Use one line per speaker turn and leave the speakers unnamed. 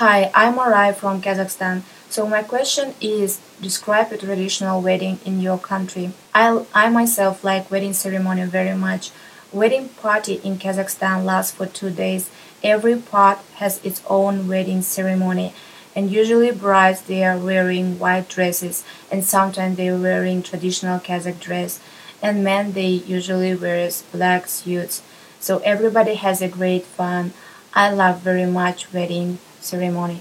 Hi, I'm Aray from Kazakhstan. So my question is describe a traditional wedding in your country. I, I myself like wedding ceremony very much. Wedding party in Kazakhstan lasts for two days. Every part has its own wedding ceremony. And usually brides they are wearing white dresses and sometimes they're wearing traditional Kazakh dress. And men they usually wears black suits. So everybody has a great fun. I love very much wedding ceremony.